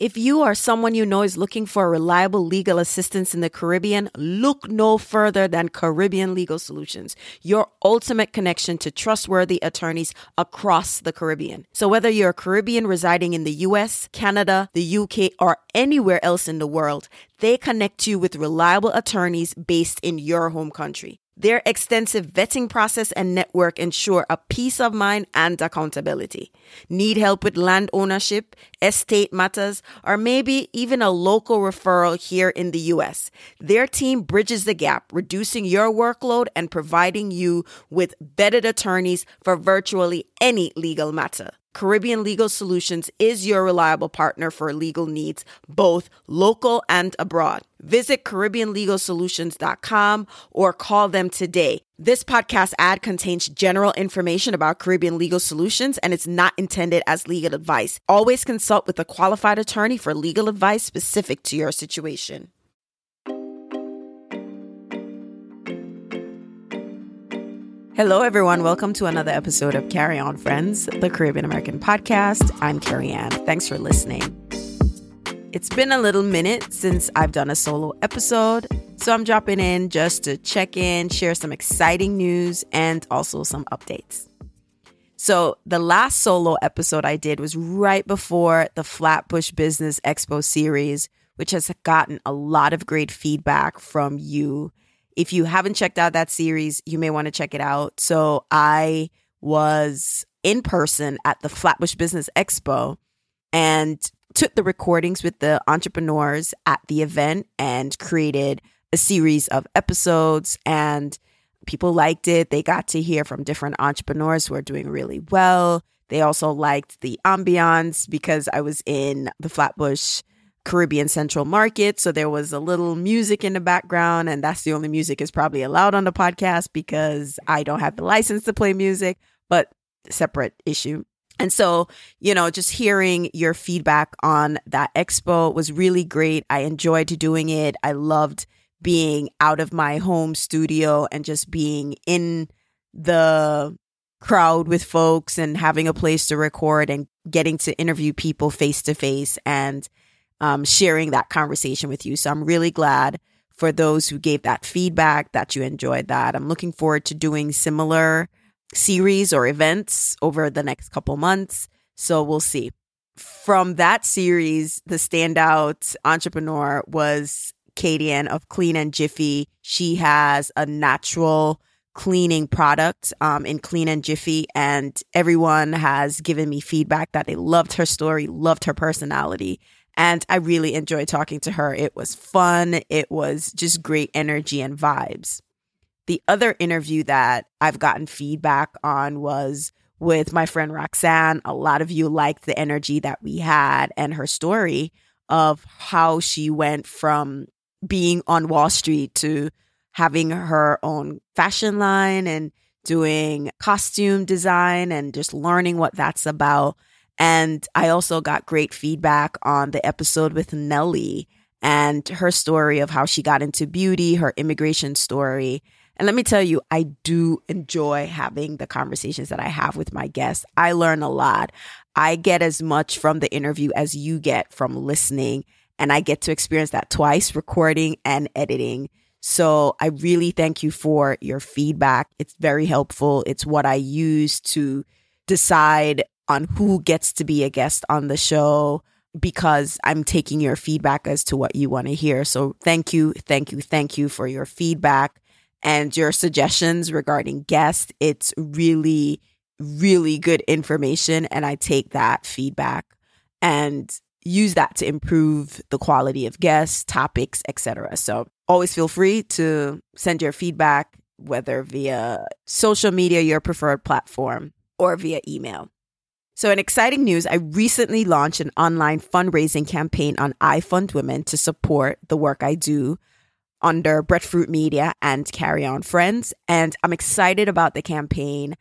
If you or someone you know is looking for reliable legal assistance in the Caribbean, look no further than Caribbean Legal Solutions, your ultimate connection to trustworthy attorneys across the Caribbean. So whether you're a Caribbean residing in the US, Canada, the UK, or anywhere else in the world, they connect you with reliable attorneys based in your home country. Their extensive vetting process and network ensure a peace of mind and accountability. Need help with land ownership, estate matters, or maybe even a local referral here in the US? Their team bridges the gap, reducing your workload and providing you with vetted attorneys for virtually any legal matter. Caribbean Legal Solutions is your reliable partner for legal needs, both local and abroad. Visit CaribbeanLegalSolutions.com or call them today. This podcast ad contains general information about Caribbean Legal Solutions and it's not intended as legal advice. Always consult with a qualified attorney for legal advice specific to your situation. Hello, everyone. Welcome to another episode of Carry On Friends, the Caribbean American podcast. I'm Carrie Ann. Thanks for listening. It's been a little minute since I've done a solo episode, so I'm dropping in just to check in, share some exciting news, and also some updates. So, the last solo episode I did was right before the Flatbush Business Expo series, which has gotten a lot of great feedback from you if you haven't checked out that series, you may want to check it out. So I was in person at the Flatbush Business Expo and took the recordings with the entrepreneurs at the event and created a series of episodes and people liked it. They got to hear from different entrepreneurs who are doing really well. They also liked the ambiance because I was in the Flatbush Caribbean Central Market. So there was a little music in the background, and that's the only music is probably allowed on the podcast because I don't have the license to play music, but separate issue. And so, you know, just hearing your feedback on that expo was really great. I enjoyed doing it. I loved being out of my home studio and just being in the crowd with folks and having a place to record and getting to interview people face to face and um, sharing that conversation with you. So I'm really glad for those who gave that feedback that you enjoyed that. I'm looking forward to doing similar series or events over the next couple months. So we'll see. From that series, the standout entrepreneur was Katie Ann of Clean and Jiffy. She has a natural cleaning product um, in Clean and Jiffy, and everyone has given me feedback that they loved her story, loved her personality, and I really enjoyed talking to her. It was fun. It was just great energy and vibes. The other interview that I've gotten feedback on was with my friend Roxanne. A lot of you liked the energy that we had and her story of how she went from being on Wall Street to having her own fashion line and doing costume design and just learning what that's about and I also got great feedback on the episode with Nellie and her story of how she got into beauty, her immigration story. And let me tell you, I do enjoy having the conversations that I have with my guests. I learn a lot. I get as much from the interview as you get from listening, and I get to experience that twice recording and editing. So I really thank you for your feedback. It's very helpful. It's what I use to decide on who gets to be a guest on the show because I'm taking your feedback as to what you want to hear. So thank you, thank you, thank you for your feedback and your suggestions regarding guests. It's really, really good information. And I take that feedback and use that to improve the quality of guests, topics, etc. So always feel free to send your feedback, whether via social media, your preferred platform, or via email. So, in exciting news, I recently launched an online fundraising campaign on iFundWomen to support the work I do under Breadfruit Media and Carry On Friends. And I'm excited about the campaign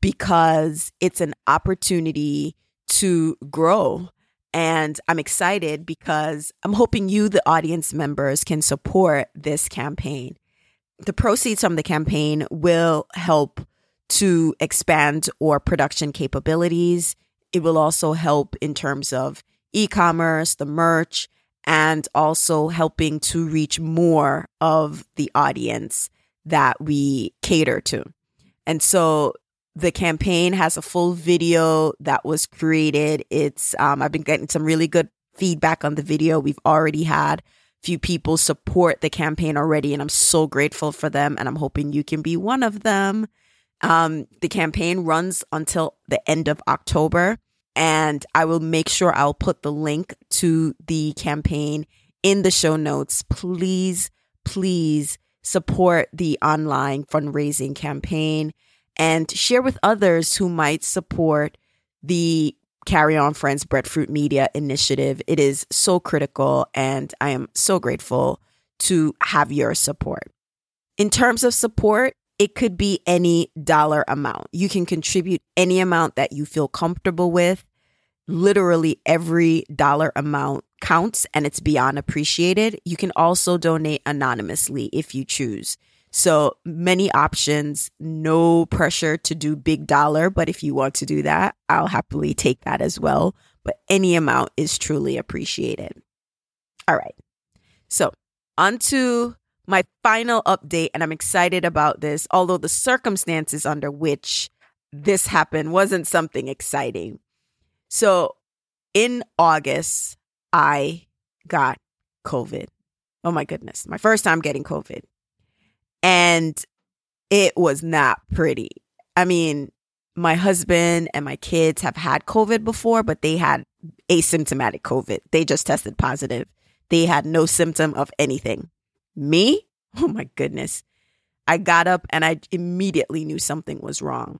because it's an opportunity to grow. And I'm excited because I'm hoping you, the audience members, can support this campaign. The proceeds from the campaign will help to expand our production capabilities. It will also help in terms of e commerce, the merch, and also helping to reach more of the audience that we cater to. And so the campaign has a full video that was created. It's um, I've been getting some really good feedback on the video. We've already had a few people support the campaign already, and I'm so grateful for them. And I'm hoping you can be one of them. Um, the campaign runs until the end of October, and I will make sure I'll put the link to the campaign in the show notes. Please, please support the online fundraising campaign and share with others who might support the Carry On Friends Breadfruit Media initiative. It is so critical, and I am so grateful to have your support. In terms of support, it could be any dollar amount. You can contribute any amount that you feel comfortable with. Literally every dollar amount counts and it's beyond appreciated. You can also donate anonymously if you choose. So many options, no pressure to do big dollar, but if you want to do that, I'll happily take that as well. But any amount is truly appreciated. All right. So, on to my final update, and I'm excited about this, although the circumstances under which this happened wasn't something exciting. So, in August, I got COVID. Oh my goodness, my first time getting COVID and it was not pretty. I mean, my husband and my kids have had COVID before, but they had asymptomatic COVID. They just tested positive. They had no symptom of anything. Me? Oh my goodness. I got up and I immediately knew something was wrong.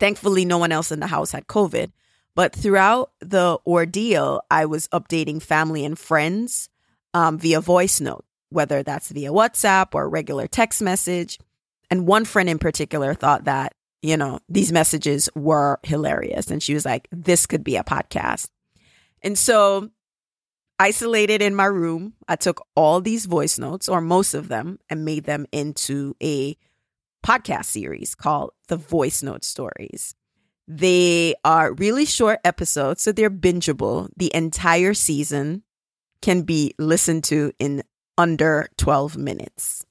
Thankfully, no one else in the house had COVID. But throughout the ordeal, I was updating family and friends um, via voice note whether that's via WhatsApp or regular text message. And one friend in particular thought that, you know, these messages were hilarious. And she was like, this could be a podcast. And so, isolated in my room, I took all these voice notes, or most of them, and made them into a podcast series called The Voice Note Stories. They are really short episodes, so they're bingeable. The entire season can be listened to in under 12 minutes.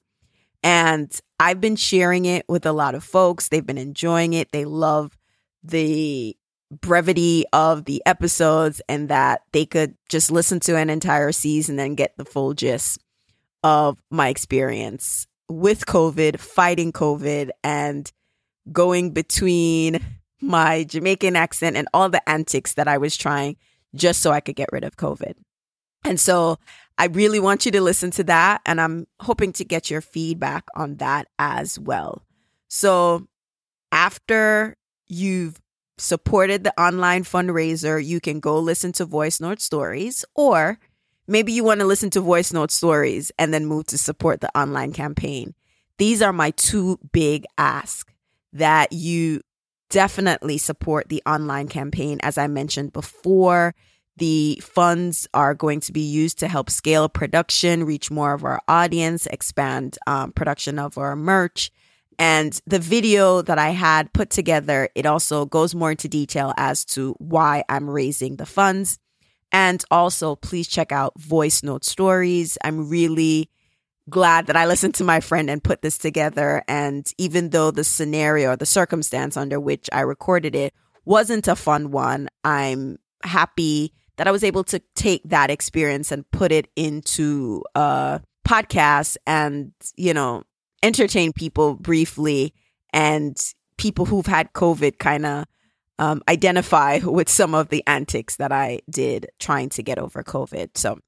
And I've been sharing it with a lot of folks. They've been enjoying it. They love the brevity of the episodes and that they could just listen to an entire season and get the full gist of my experience with COVID, fighting COVID, and going between my Jamaican accent and all the antics that I was trying just so I could get rid of COVID. And so I really want you to listen to that. And I'm hoping to get your feedback on that as well. So after you've supported the online fundraiser, you can go listen to Voice Note Stories, or maybe you want to listen to Voice Note Stories and then move to support the online campaign. These are my two big asks that you definitely support the online campaign. As I mentioned before, the funds are going to be used to help scale production, reach more of our audience, expand um, production of our merch. And the video that I had put together, it also goes more into detail as to why I'm raising the funds. And also, please check out Voice Note Stories. I'm really glad that I listened to my friend and put this together. And even though the scenario, the circumstance under which I recorded it wasn't a fun one, I'm happy that I was able to take that experience and put it into a podcast and, you know, entertain people briefly and people who've had COVID kind of um, identify with some of the antics that I did trying to get over COVID. So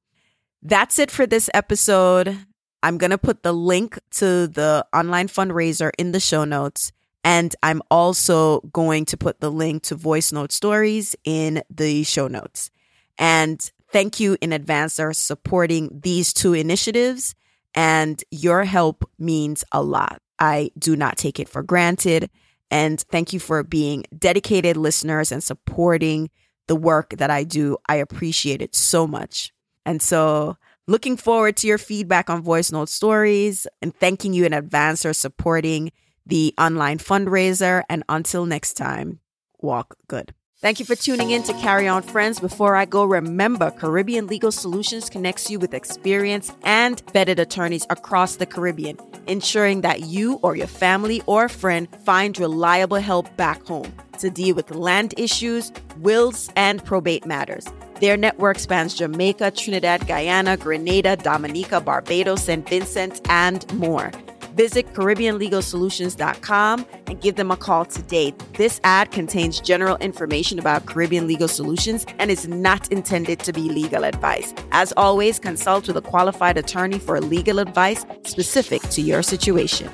that's it for this episode. I'm going to put the link to the online fundraiser in the show notes. And I'm also going to put the link to voice note stories in the show notes. And thank you in advance for supporting these two initiatives. And your help means a lot. I do not take it for granted. And thank you for being dedicated listeners and supporting the work that I do. I appreciate it so much. And so, looking forward to your feedback on Voice Note Stories and thanking you in advance for supporting the online fundraiser. And until next time, walk good. Thank you for tuning in to Carry On Friends. Before I go, remember Caribbean Legal Solutions connects you with experienced and vetted attorneys across the Caribbean, ensuring that you or your family or friend find reliable help back home to deal with land issues, wills, and probate matters. Their network spans Jamaica, Trinidad, Guyana, Grenada, Dominica, Barbados, St. Vincent, and more. Visit CaribbeanLegalSolutions.com and give them a call today. This ad contains general information about Caribbean Legal Solutions and is not intended to be legal advice. As always, consult with a qualified attorney for legal advice specific to your situation.